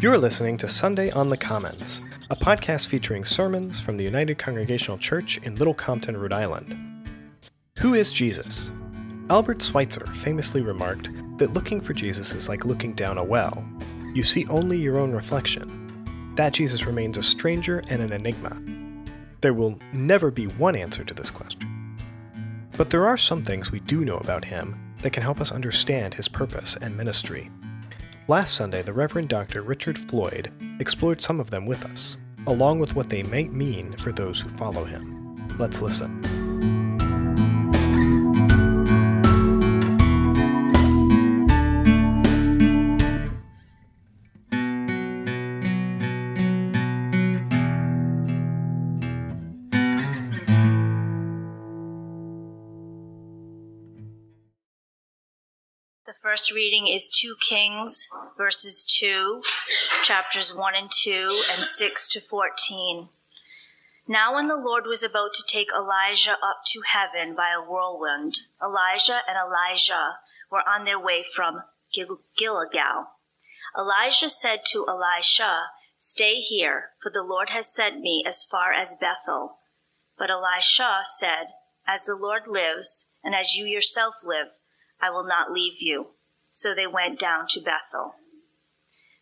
You're listening to Sunday on the Commons, a podcast featuring sermons from the United Congregational Church in Little Compton, Rhode Island. Who is Jesus? Albert Schweitzer famously remarked that looking for Jesus is like looking down a well. You see only your own reflection. That Jesus remains a stranger and an enigma. There will never be one answer to this question. But there are some things we do know about him that can help us understand his purpose and ministry. Last Sunday, the Reverend Dr. Richard Floyd explored some of them with us, along with what they might mean for those who follow him. Let's listen. First reading is 2 Kings, verses 2, chapters 1 and 2, and 6 to 14. Now, when the Lord was about to take Elijah up to heaven by a whirlwind, Elijah and Elisha were on their way from Gil- Gilgal. Elijah said to Elisha, Stay here, for the Lord has sent me as far as Bethel. But Elisha said, As the Lord lives, and as you yourself live, I will not leave you. So they went down to Bethel.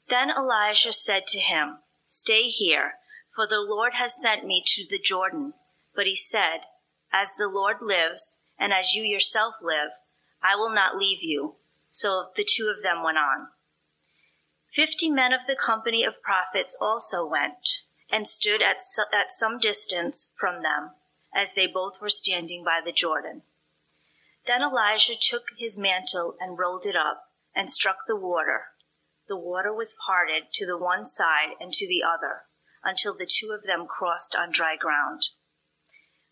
Then Elijah said to him, Stay here, for the Lord has sent me to the Jordan. But he said, As the Lord lives, and as you yourself live, I will not leave you. So the two of them went on. Fifty men of the company of prophets also went, and stood at, at some distance from them, as they both were standing by the Jordan. Then Elijah took his mantle and rolled it up and struck the water. The water was parted to the one side and to the other until the two of them crossed on dry ground.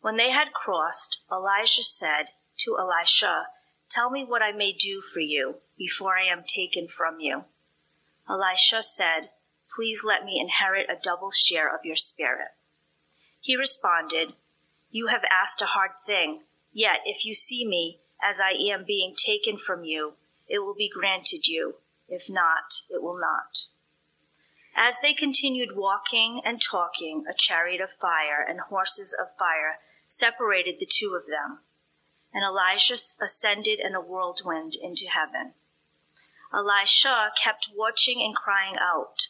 When they had crossed, Elijah said to Elisha, Tell me what I may do for you before I am taken from you. Elisha said, Please let me inherit a double share of your spirit. He responded, You have asked a hard thing, yet if you see me as I am being taken from you, it will be granted you. If not, it will not. As they continued walking and talking, a chariot of fire and horses of fire separated the two of them. And Elijah ascended in a whirlwind into heaven. Elisha kept watching and crying out,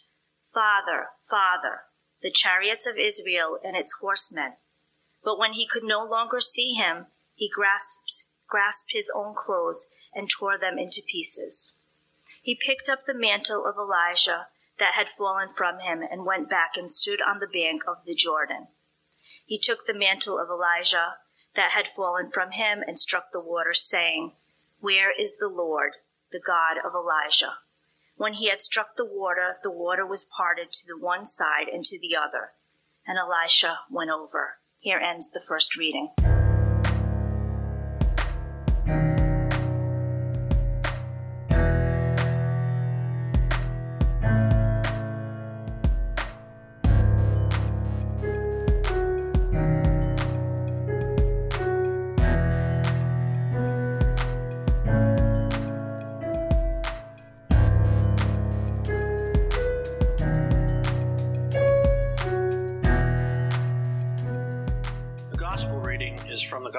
Father, Father, the chariots of Israel and its horsemen. But when he could no longer see him, he grasped grasped his own clothes and tore them into pieces. He picked up the mantle of Elijah that had fallen from him and went back and stood on the bank of the Jordan. He took the mantle of Elijah that had fallen from him and struck the water, saying, Where is the Lord, the God of Elijah? When he had struck the water, the water was parted to the one side and to the other, and Elisha went over. Here ends the first reading.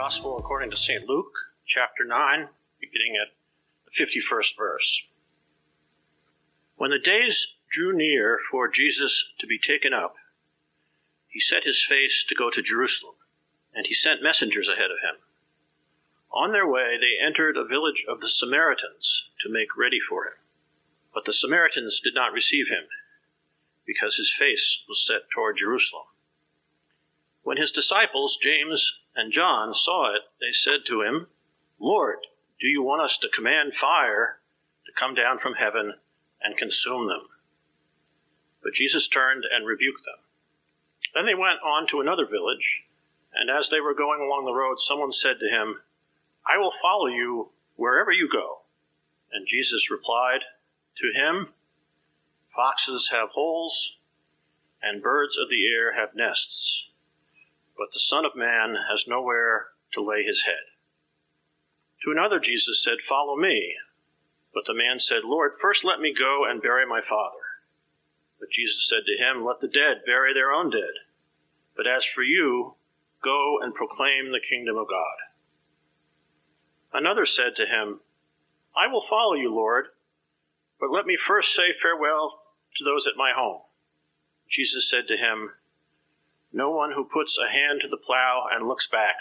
Gospel according to St. Luke, chapter 9, beginning at the 51st verse. When the days drew near for Jesus to be taken up, he set his face to go to Jerusalem, and he sent messengers ahead of him. On their way, they entered a village of the Samaritans to make ready for him. But the Samaritans did not receive him, because his face was set toward Jerusalem. When his disciples, James and John saw it, they said to him, Lord, do you want us to command fire to come down from heaven and consume them? But Jesus turned and rebuked them. Then they went on to another village, and as they were going along the road, someone said to him, I will follow you wherever you go. And Jesus replied to him, Foxes have holes, and birds of the air have nests but the Son of Man has nowhere to lay his head. To another, Jesus said, Follow me. But the man said, Lord, first let me go and bury my father. But Jesus said to him, Let the dead bury their own dead. But as for you, go and proclaim the kingdom of God. Another said to him, I will follow you, Lord, but let me first say farewell to those at my home. Jesus said to him, No one who puts a hand to the plow and looks back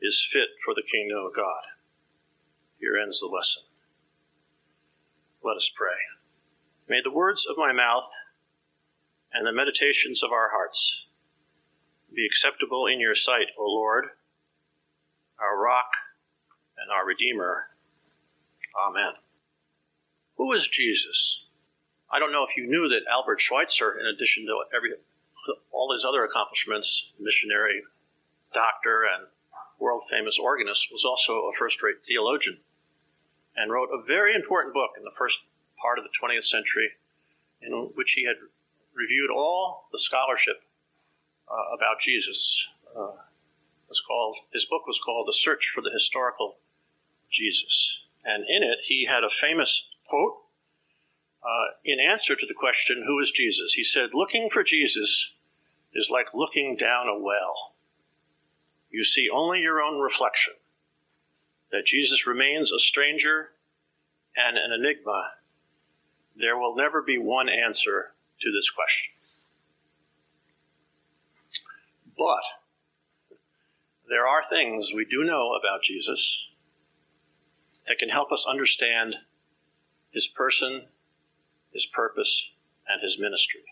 is fit for the kingdom of God. Here ends the lesson. Let us pray. May the words of my mouth and the meditations of our hearts be acceptable in your sight, O Lord, our rock and our Redeemer. Amen. Who is Jesus? I don't know if you knew that Albert Schweitzer, in addition to every, all his other accomplishments, missionary, doctor, and world famous organist, was also a first rate theologian and wrote a very important book in the first part of the 20th century in which he had reviewed all the scholarship uh, about Jesus. Uh, was called his book was called The Search for the Historical Jesus, and in it he had a famous quote uh, in answer to the question, "Who is Jesus?" He said, "Looking for Jesus is like looking down a well. You see only your own reflection. That Jesus remains a stranger and an enigma. There will never be one answer to this question." But there are things we do know about Jesus that can help us understand his person, his purpose, and his ministry.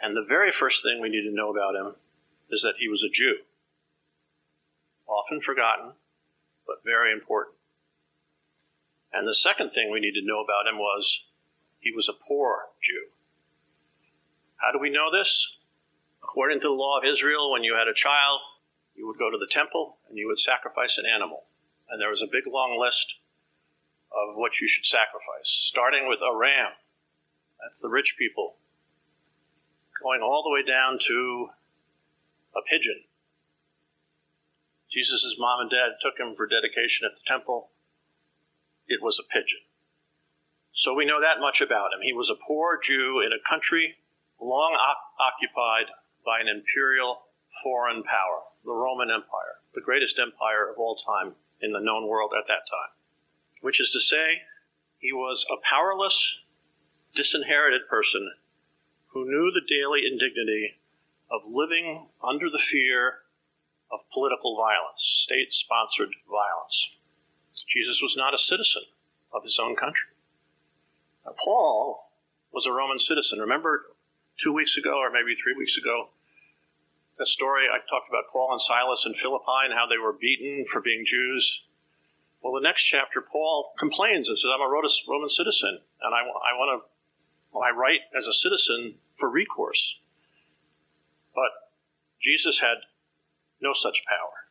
And the very first thing we need to know about him is that he was a Jew. Often forgotten, but very important. And the second thing we need to know about him was he was a poor Jew. How do we know this? According to the law of Israel, when you had a child, you would go to the temple and you would sacrifice an animal. And there was a big long list of what you should sacrifice, starting with a ram. That's the rich people. Going all the way down to a pigeon. Jesus' mom and dad took him for dedication at the temple. It was a pigeon. So we know that much about him. He was a poor Jew in a country long occupied by an imperial foreign power, the Roman Empire, the greatest empire of all time in the known world at that time. Which is to say, he was a powerless, disinherited person who knew the daily indignity of living under the fear of political violence, state sponsored violence. Jesus was not a citizen of his own country. Now, Paul was a Roman citizen. Remember two weeks ago, or maybe three weeks ago, that story I talked about Paul and Silas in Philippi and how they were beaten for being Jews. Well, the next chapter, Paul complains and says, I'm a Roman citizen, and I, I want to, I write as a citizen for recourse. But Jesus had no such power.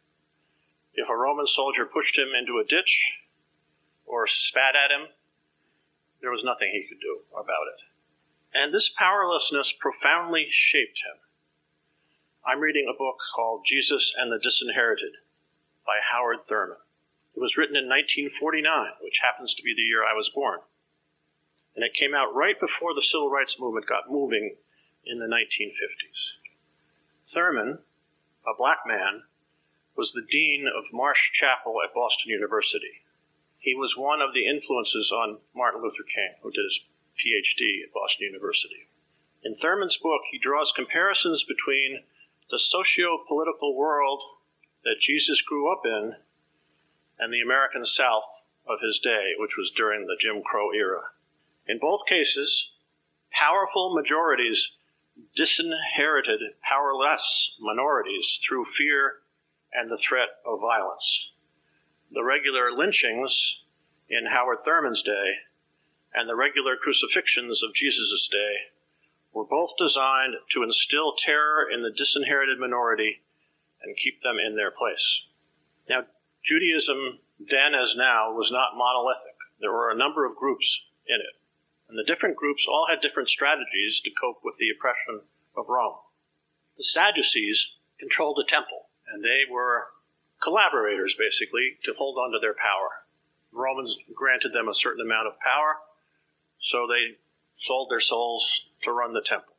If a Roman soldier pushed him into a ditch or spat at him, there was nothing he could do about it. And this powerlessness profoundly shaped him. I'm reading a book called Jesus and the Disinherited by Howard Thurman. It was written in 1949, which happens to be the year I was born. And it came out right before the civil rights movement got moving in the 1950s. Thurman, a black man, was the dean of Marsh Chapel at Boston University. He was one of the influences on Martin Luther King, who did his PhD at Boston University. In Thurman's book, he draws comparisons between the socio political world that Jesus grew up in and the American South of his day, which was during the Jim Crow era. In both cases, powerful majorities disinherited powerless minorities through fear and the threat of violence. The regular lynchings in Howard Thurman's day and the regular crucifixions of Jesus' day were both designed to instill terror in the disinherited minority and keep them in their place. Now, Judaism, then as now, was not monolithic. There were a number of groups in it. And the different groups all had different strategies to cope with the oppression of Rome. The Sadducees controlled the temple, and they were collaborators, basically, to hold on to their power. The Romans granted them a certain amount of power, so they sold their souls to run the temple.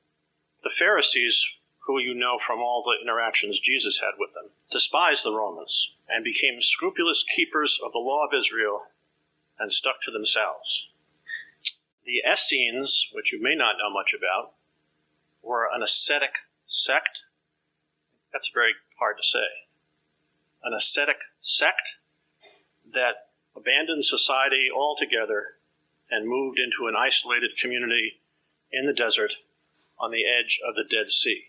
The Pharisees, who you know from all the interactions Jesus had with them, despised the Romans and became scrupulous keepers of the law of Israel and stuck to themselves. The Essenes, which you may not know much about, were an ascetic sect. That's very hard to say. An ascetic sect that abandoned society altogether and moved into an isolated community in the desert on the edge of the Dead Sea.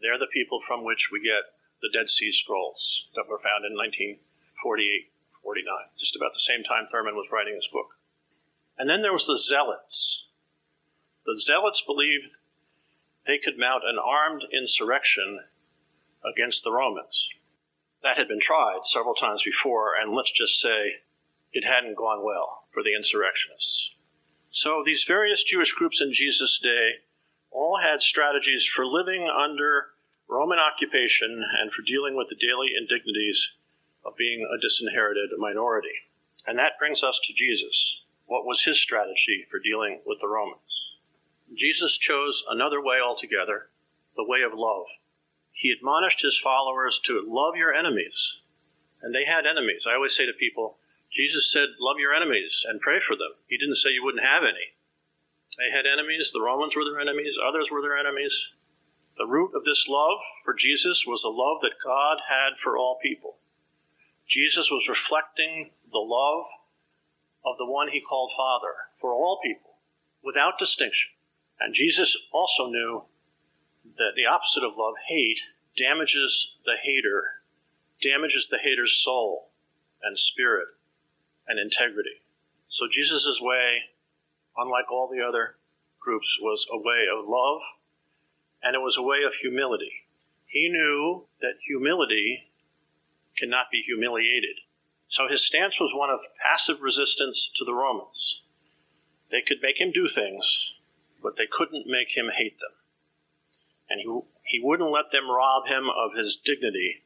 They're the people from which we get the Dead Sea Scrolls that were found in 1948 49, just about the same time Thurman was writing his book. And then there was the Zealots. The Zealots believed they could mount an armed insurrection against the Romans. That had been tried several times before, and let's just say it hadn't gone well for the insurrectionists. So these various Jewish groups in Jesus' day all had strategies for living under Roman occupation and for dealing with the daily indignities of being a disinherited minority. And that brings us to Jesus. What was his strategy for dealing with the Romans? Jesus chose another way altogether, the way of love. He admonished his followers to love your enemies. And they had enemies. I always say to people, Jesus said, Love your enemies and pray for them. He didn't say you wouldn't have any. They had enemies. The Romans were their enemies. Others were their enemies. The root of this love for Jesus was the love that God had for all people. Jesus was reflecting the love of the one he called Father for all people, without distinction. And Jesus also knew that the opposite of love, hate, damages the hater, damages the hater's soul and spirit and integrity. So Jesus' way, unlike all the other groups, was a way of love and it was a way of humility. He knew that humility cannot be humiliated. So his stance was one of passive resistance to the Romans. They could make him do things, but they couldn't make him hate them. And he, he wouldn't let them rob him of his dignity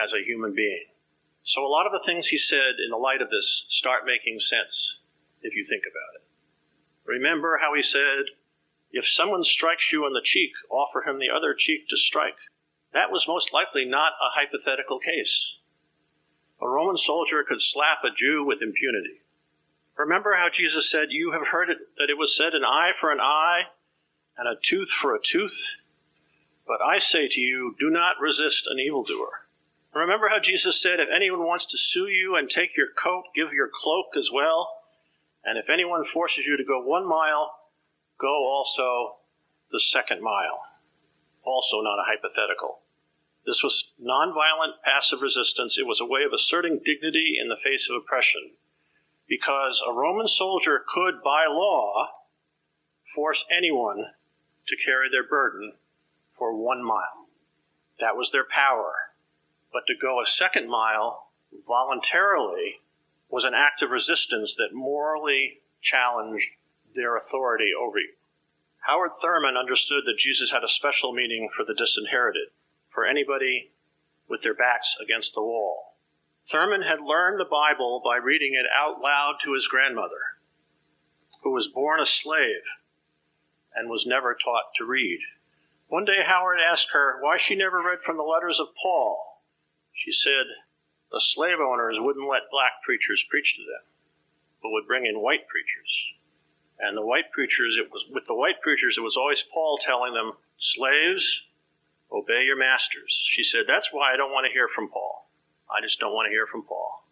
as a human being. So a lot of the things he said in the light of this start making sense if you think about it. Remember how he said, If someone strikes you on the cheek, offer him the other cheek to strike. That was most likely not a hypothetical case a Roman soldier could slap a Jew with impunity. Remember how Jesus said, You have heard it, that it was said, an eye for an eye and a tooth for a tooth? But I say to you, do not resist an evildoer. Remember how Jesus said, If anyone wants to sue you and take your coat, give your cloak as well. And if anyone forces you to go one mile, go also the second mile. Also not a hypothetical. This was nonviolent passive resistance. It was a way of asserting dignity in the face of oppression. Because a Roman soldier could, by law, force anyone to carry their burden for one mile. That was their power. But to go a second mile voluntarily was an act of resistance that morally challenged their authority over you. Howard Thurman understood that Jesus had a special meaning for the disinherited for anybody with their backs against the wall. Thurman had learned the Bible by reading it out loud to his grandmother, who was born a slave and was never taught to read. One day Howard asked her why she never read from the letters of Paul. She said, The slave owners wouldn't let black preachers preach to them, but would bring in white preachers. And the white preachers, it was with the white preachers, it was always Paul telling them, Slaves, Obey your masters. She said, That's why I don't want to hear from Paul. I just don't want to hear from Paul.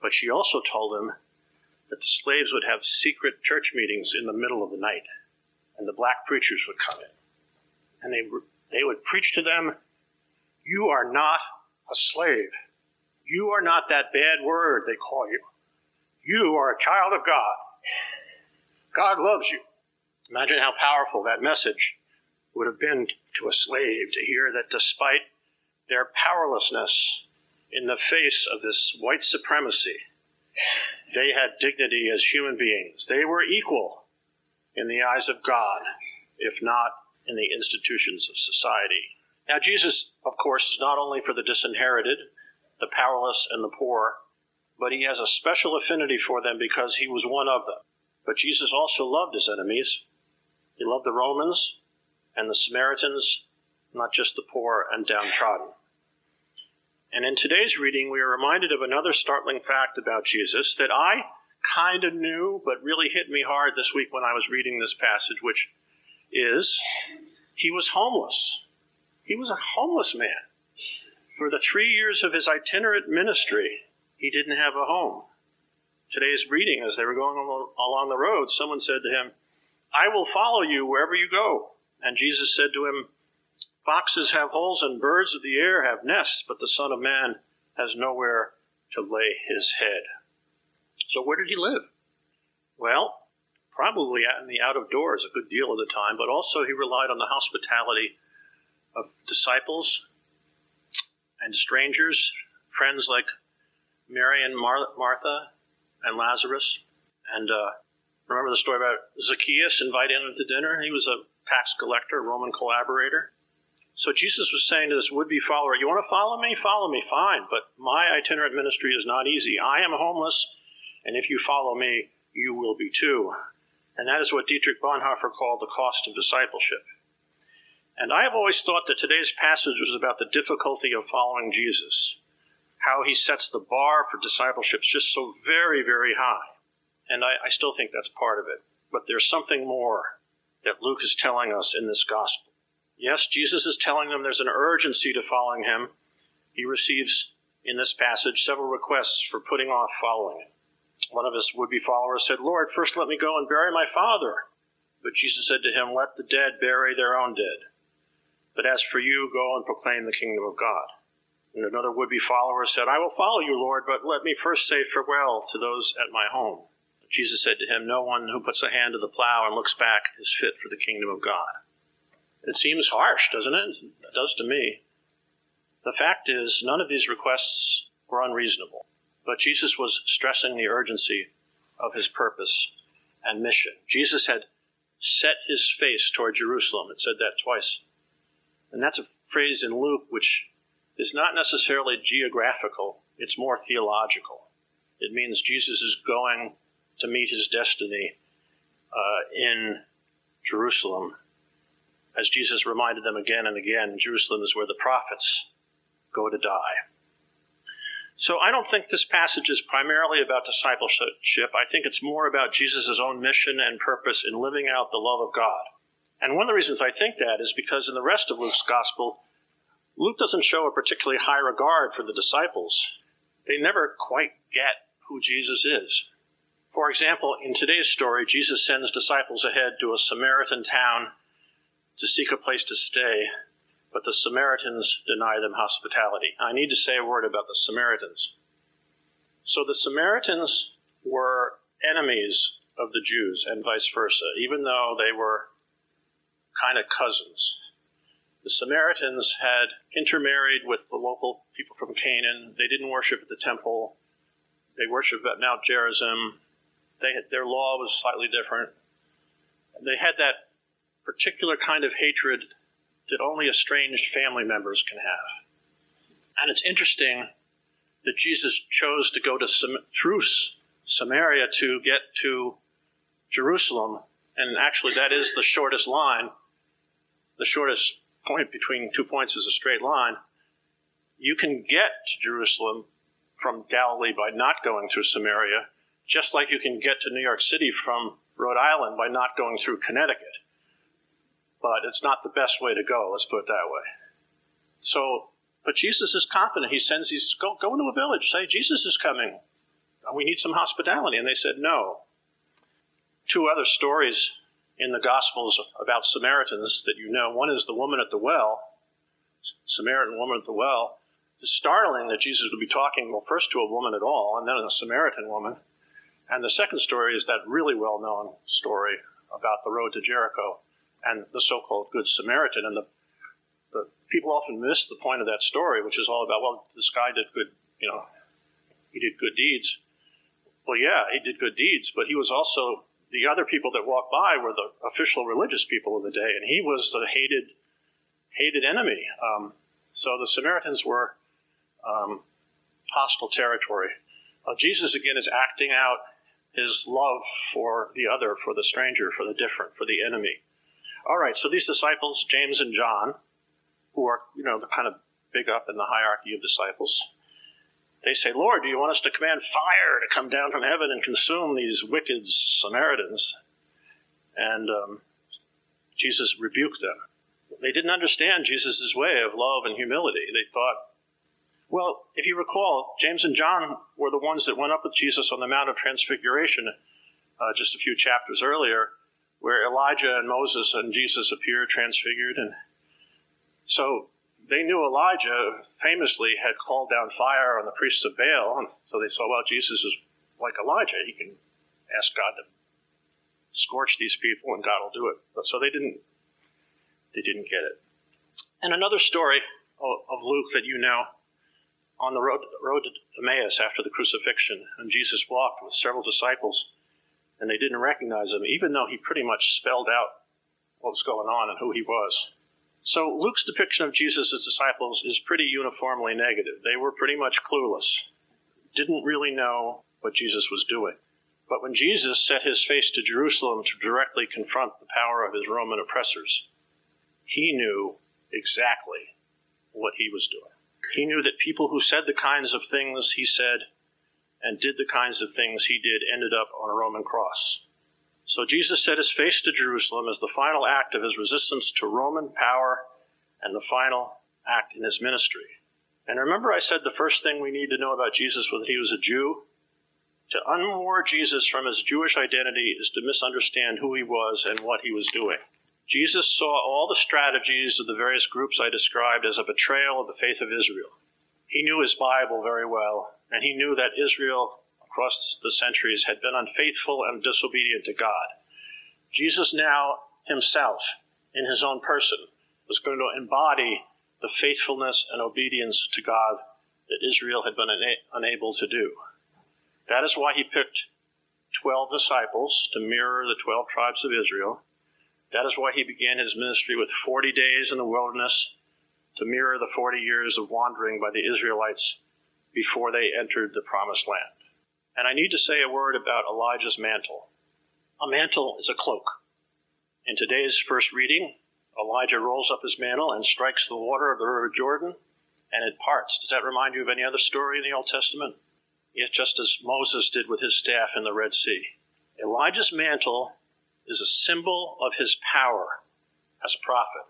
But she also told him that the slaves would have secret church meetings in the middle of the night, and the black preachers would come in. And they, they would preach to them, You are not a slave. You are not that bad word they call you. You are a child of God. God loves you. Imagine how powerful that message would have been to a slave to hear that despite their powerlessness in the face of this white supremacy, they had dignity as human beings. They were equal in the eyes of God, if not in the institutions of society. Now, Jesus, of course, is not only for the disinherited, the powerless, and the poor, but he has a special affinity for them because he was one of them. But Jesus also loved his enemies He loved the Romans and the Samaritans, not just the poor and downtrodden. And in today's reading, we are reminded of another startling fact about Jesus that I kind of knew, but really hit me hard this week when I was reading this passage, which is he was homeless. He was a homeless man. For the three years of his itinerant ministry, he didn't have a home. Today's reading, as they were going along the road, someone said to him, I will follow you wherever you go. And Jesus said to him, Foxes have holes and birds of the air have nests, but the Son of Man has nowhere to lay his head. So, where did he live? Well, probably in the out of doors a good deal of the time, but also he relied on the hospitality of disciples and strangers, friends like Mary and Mar- Martha and Lazarus. And uh, remember the story about Zacchaeus inviting him to dinner? He was a tax collector, a Roman collaborator. So Jesus was saying to this would be follower, You want to follow me? Follow me, fine. But my itinerant ministry is not easy. I am homeless, and if you follow me, you will be too. And that is what Dietrich Bonhoeffer called the cost of discipleship. And I have always thought that today's passage was about the difficulty of following Jesus, how he sets the bar for discipleship is just so very, very high. And I, I still think that's part of it. But there's something more that Luke is telling us in this gospel. Yes, Jesus is telling them there's an urgency to following him. He receives in this passage several requests for putting off following him. One of his would be followers said, Lord, first let me go and bury my father. But Jesus said to him, Let the dead bury their own dead. But as for you, go and proclaim the kingdom of God. And another would be follower said, I will follow you, Lord, but let me first say farewell to those at my home. Jesus said to him, No one who puts a hand to the plow and looks back is fit for the kingdom of God. It seems harsh, doesn't it? It does to me. The fact is, none of these requests were unreasonable, but Jesus was stressing the urgency of his purpose and mission. Jesus had set his face toward Jerusalem. It said that twice. And that's a phrase in Luke which is not necessarily geographical, it's more theological. It means Jesus is going to meet his destiny uh, in Jerusalem. As Jesus reminded them again and again, Jerusalem is where the prophets go to die. So I don't think this passage is primarily about discipleship. I think it's more about Jesus' own mission and purpose in living out the love of God. And one of the reasons I think that is because in the rest of Luke's gospel, Luke doesn't show a particularly high regard for the disciples. They never quite get who Jesus is. For example, in today's story, Jesus sends disciples ahead to a Samaritan town to seek a place to stay, but the Samaritans deny them hospitality. I need to say a word about the Samaritans. So the Samaritans were enemies of the Jews and vice versa, even though they were kind of cousins. The Samaritans had intermarried with the local people from Canaan. They didn't worship at the temple. They worshiped at Mount Gerizim. They had, their law was slightly different. They had that particular kind of hatred that only estranged family members can have. And it's interesting that Jesus chose to go to through Samaria to get to Jerusalem, and actually that is the shortest line. The shortest point between two points is a straight line. You can get to Jerusalem from Galilee by not going through Samaria, just like you can get to New York City from Rhode Island by not going through Connecticut. But it's not the best way to go, let's put it that way. So, but Jesus is confident. He sends these, go, go into a village, say, Jesus is coming. We need some hospitality. And they said, no. Two other stories in the Gospels about Samaritans that you know. One is the woman at the well, Samaritan woman at the well. It's startling that Jesus would be talking, well, first to a woman at all, and then a Samaritan woman. And the second story is that really well known story about the road to Jericho and the so called Good Samaritan. And the, the people often miss the point of that story, which is all about, well, this guy did good, you know, he did good deeds. Well, yeah, he did good deeds, but he was also the other people that walked by were the official religious people of the day, and he was the hated hated enemy. Um, so the Samaritans were um, hostile territory. Uh, Jesus again is acting out his love for the other, for the stranger, for the different, for the enemy. All right, so these disciples, James and John, who are, you know, the kind of big up in the hierarchy of disciples, they say, Lord, do you want us to command fire to come down from heaven and consume these wicked Samaritans? And um, Jesus rebuked them. They didn't understand Jesus' way of love and humility. They thought, well, if you recall, James and John were the ones that went up with Jesus on the Mount of Transfiguration uh, just a few chapters earlier, where Elijah and Moses and Jesus appear transfigured. And so they knew Elijah famously had called down fire on the priests of Baal, and so they saw, well, Jesus is like Elijah. He can ask God to scorch these people, and God will do it. But so they didn't. They didn't get it. And another story of Luke that you know, on the road, road to Emmaus after the crucifixion, and Jesus walked with several disciples, and they didn't recognize him, even though he pretty much spelled out what was going on and who he was. So Luke's depiction of Jesus' disciples is pretty uniformly negative. They were pretty much clueless, didn't really know what Jesus was doing. But when Jesus set his face to Jerusalem to directly confront the power of his Roman oppressors, he knew exactly what he was doing. He knew that people who said the kinds of things he said and did the kinds of things he did ended up on a Roman cross. So Jesus set his face to Jerusalem as the final act of his resistance to Roman power and the final act in his ministry. And remember, I said the first thing we need to know about Jesus was that he was a Jew? To unmoor Jesus from his Jewish identity is to misunderstand who he was and what he was doing. Jesus saw all the strategies of the various groups I described as a betrayal of the faith of Israel. He knew his Bible very well, and he knew that Israel across the centuries had been unfaithful and disobedient to God. Jesus now himself, in his own person, was going to embody the faithfulness and obedience to God that Israel had been una- unable to do. That is why he picked 12 disciples to mirror the 12 tribes of Israel. That is why he began his ministry with 40 days in the wilderness to mirror the 40 years of wandering by the Israelites before they entered the promised land. And I need to say a word about Elijah's mantle. A mantle is a cloak. In today's first reading, Elijah rolls up his mantle and strikes the water of the river Jordan, and it parts. Does that remind you of any other story in the Old Testament? Yet, just as Moses did with his staff in the Red Sea. Elijah's mantle is a symbol of his power as a prophet.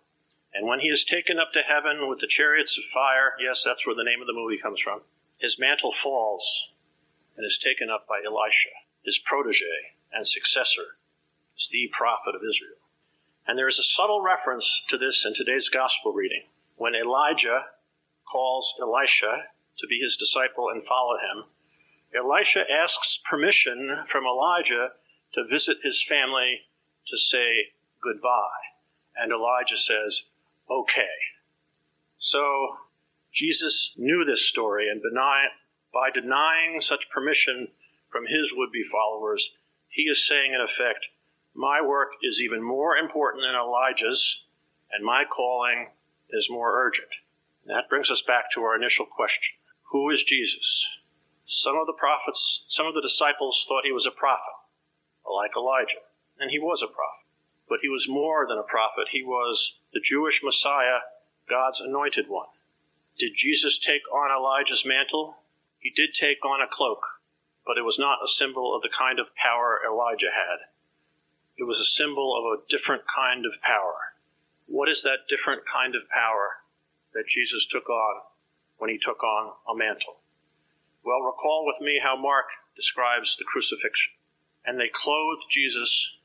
And when he is taken up to heaven with the chariots of fire, yes, that's where the name of the movie comes from, his mantle falls and is taken up by Elisha, his protege and successor, as the prophet of Israel. And there is a subtle reference to this in today's gospel reading. When Elijah calls Elisha to be his disciple and follow him, Elisha asks permission from Elijah to visit his family to say goodbye. And Elijah says, okay. So Jesus knew this story and by denying such permission from his would be followers, he is saying, in effect, my work is even more important than Elijah's, and my calling is more urgent. And that brings us back to our initial question Who is Jesus? Some of the prophets, some of the disciples thought he was a prophet, like Elijah, and he was a prophet. But he was more than a prophet, he was the Jewish Messiah, God's anointed one. Did Jesus take on Elijah's mantle? He did take on a cloak, but it was not a symbol of the kind of power Elijah had. It was a symbol of a different kind of power. What is that different kind of power that Jesus took on when he took on a mantle? Well, recall with me how Mark describes the crucifixion. And they clothed Jesus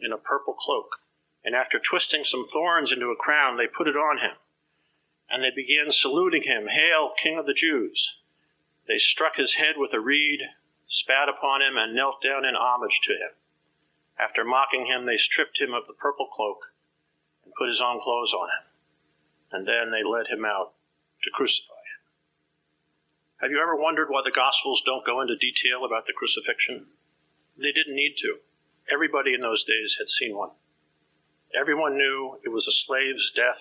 in a purple cloak, and after twisting some thorns into a crown, they put it on him. And they began saluting him, Hail, King of the Jews! They struck his head with a reed, spat upon him, and knelt down in homage to him. After mocking him, they stripped him of the purple cloak and put his own clothes on him. And then they led him out to crucify him. Have you ever wondered why the Gospels don't go into detail about the crucifixion? They didn't need to. Everybody in those days had seen one. Everyone knew it was a slave's death,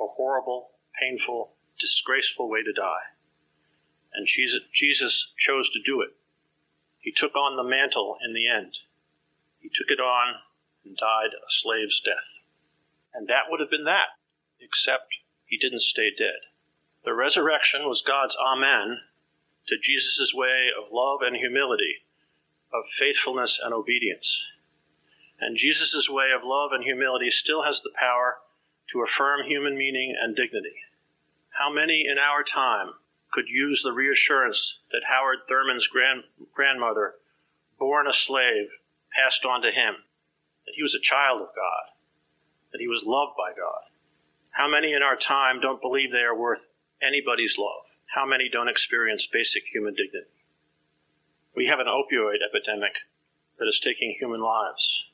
a horrible, painful, disgraceful way to die and Jesus chose to do it. He took on the mantle in the end. He took it on and died a slave's death. And that would have been that, except he didn't stay dead. The resurrection was God's Amen to Jesus' way of love and humility, of faithfulness and obedience. And Jesus' way of love and humility still has the power to affirm human meaning and dignity. How many in our time could use the reassurance that Howard Thurman's grand, grandmother, born a slave, passed on to him, that he was a child of God, that he was loved by God? How many in our time don't believe they are worth anybody's love? How many don't experience basic human dignity? We have an opioid epidemic that is taking human lives.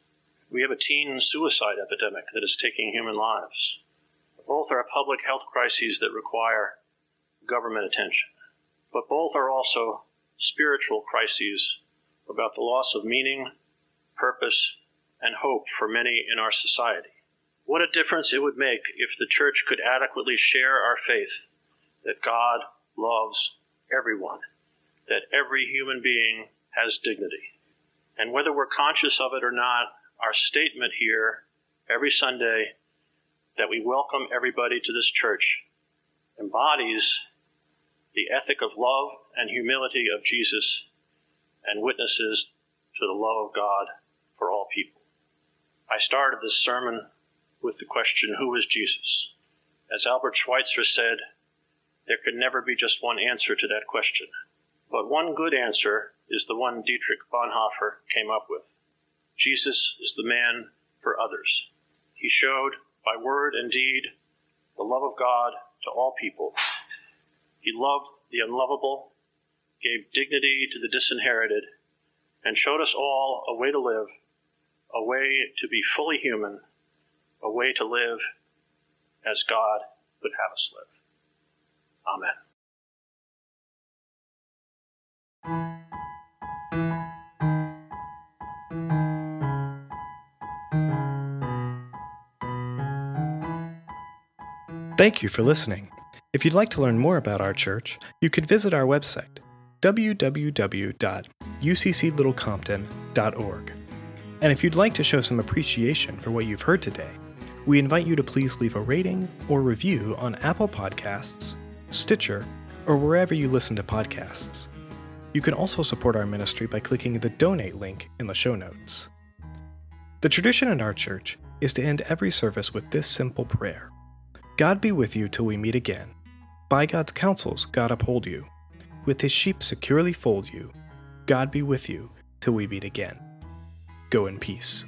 We have a teen suicide epidemic that is taking human lives. Both are public health crises that require government attention. But both are also spiritual crises about the loss of meaning, purpose, and hope for many in our society. What a difference it would make if the church could adequately share our faith that God loves everyone, that every human being has dignity. And whether we're conscious of it or not, our statement here every Sunday that we welcome everybody to this church embodies the ethic of love and humility of Jesus and witnesses to the love of God for all people. I started this sermon with the question, Who is Jesus? As Albert Schweitzer said, there could never be just one answer to that question. But one good answer is the one Dietrich Bonhoeffer came up with. Jesus is the man for others. He showed by word and deed the love of God to all people. He loved the unlovable, gave dignity to the disinherited, and showed us all a way to live, a way to be fully human, a way to live as God would have us live. Amen. Thank you for listening. If you'd like to learn more about our church, you could visit our website, www.ucclittlecompton.org. And if you'd like to show some appreciation for what you've heard today, we invite you to please leave a rating or review on Apple Podcasts, Stitcher, or wherever you listen to podcasts. You can also support our ministry by clicking the donate link in the show notes. The tradition in our church is to end every service with this simple prayer God be with you till we meet again. By God's counsels, God uphold you. With his sheep securely fold you. God be with you till we meet again. Go in peace.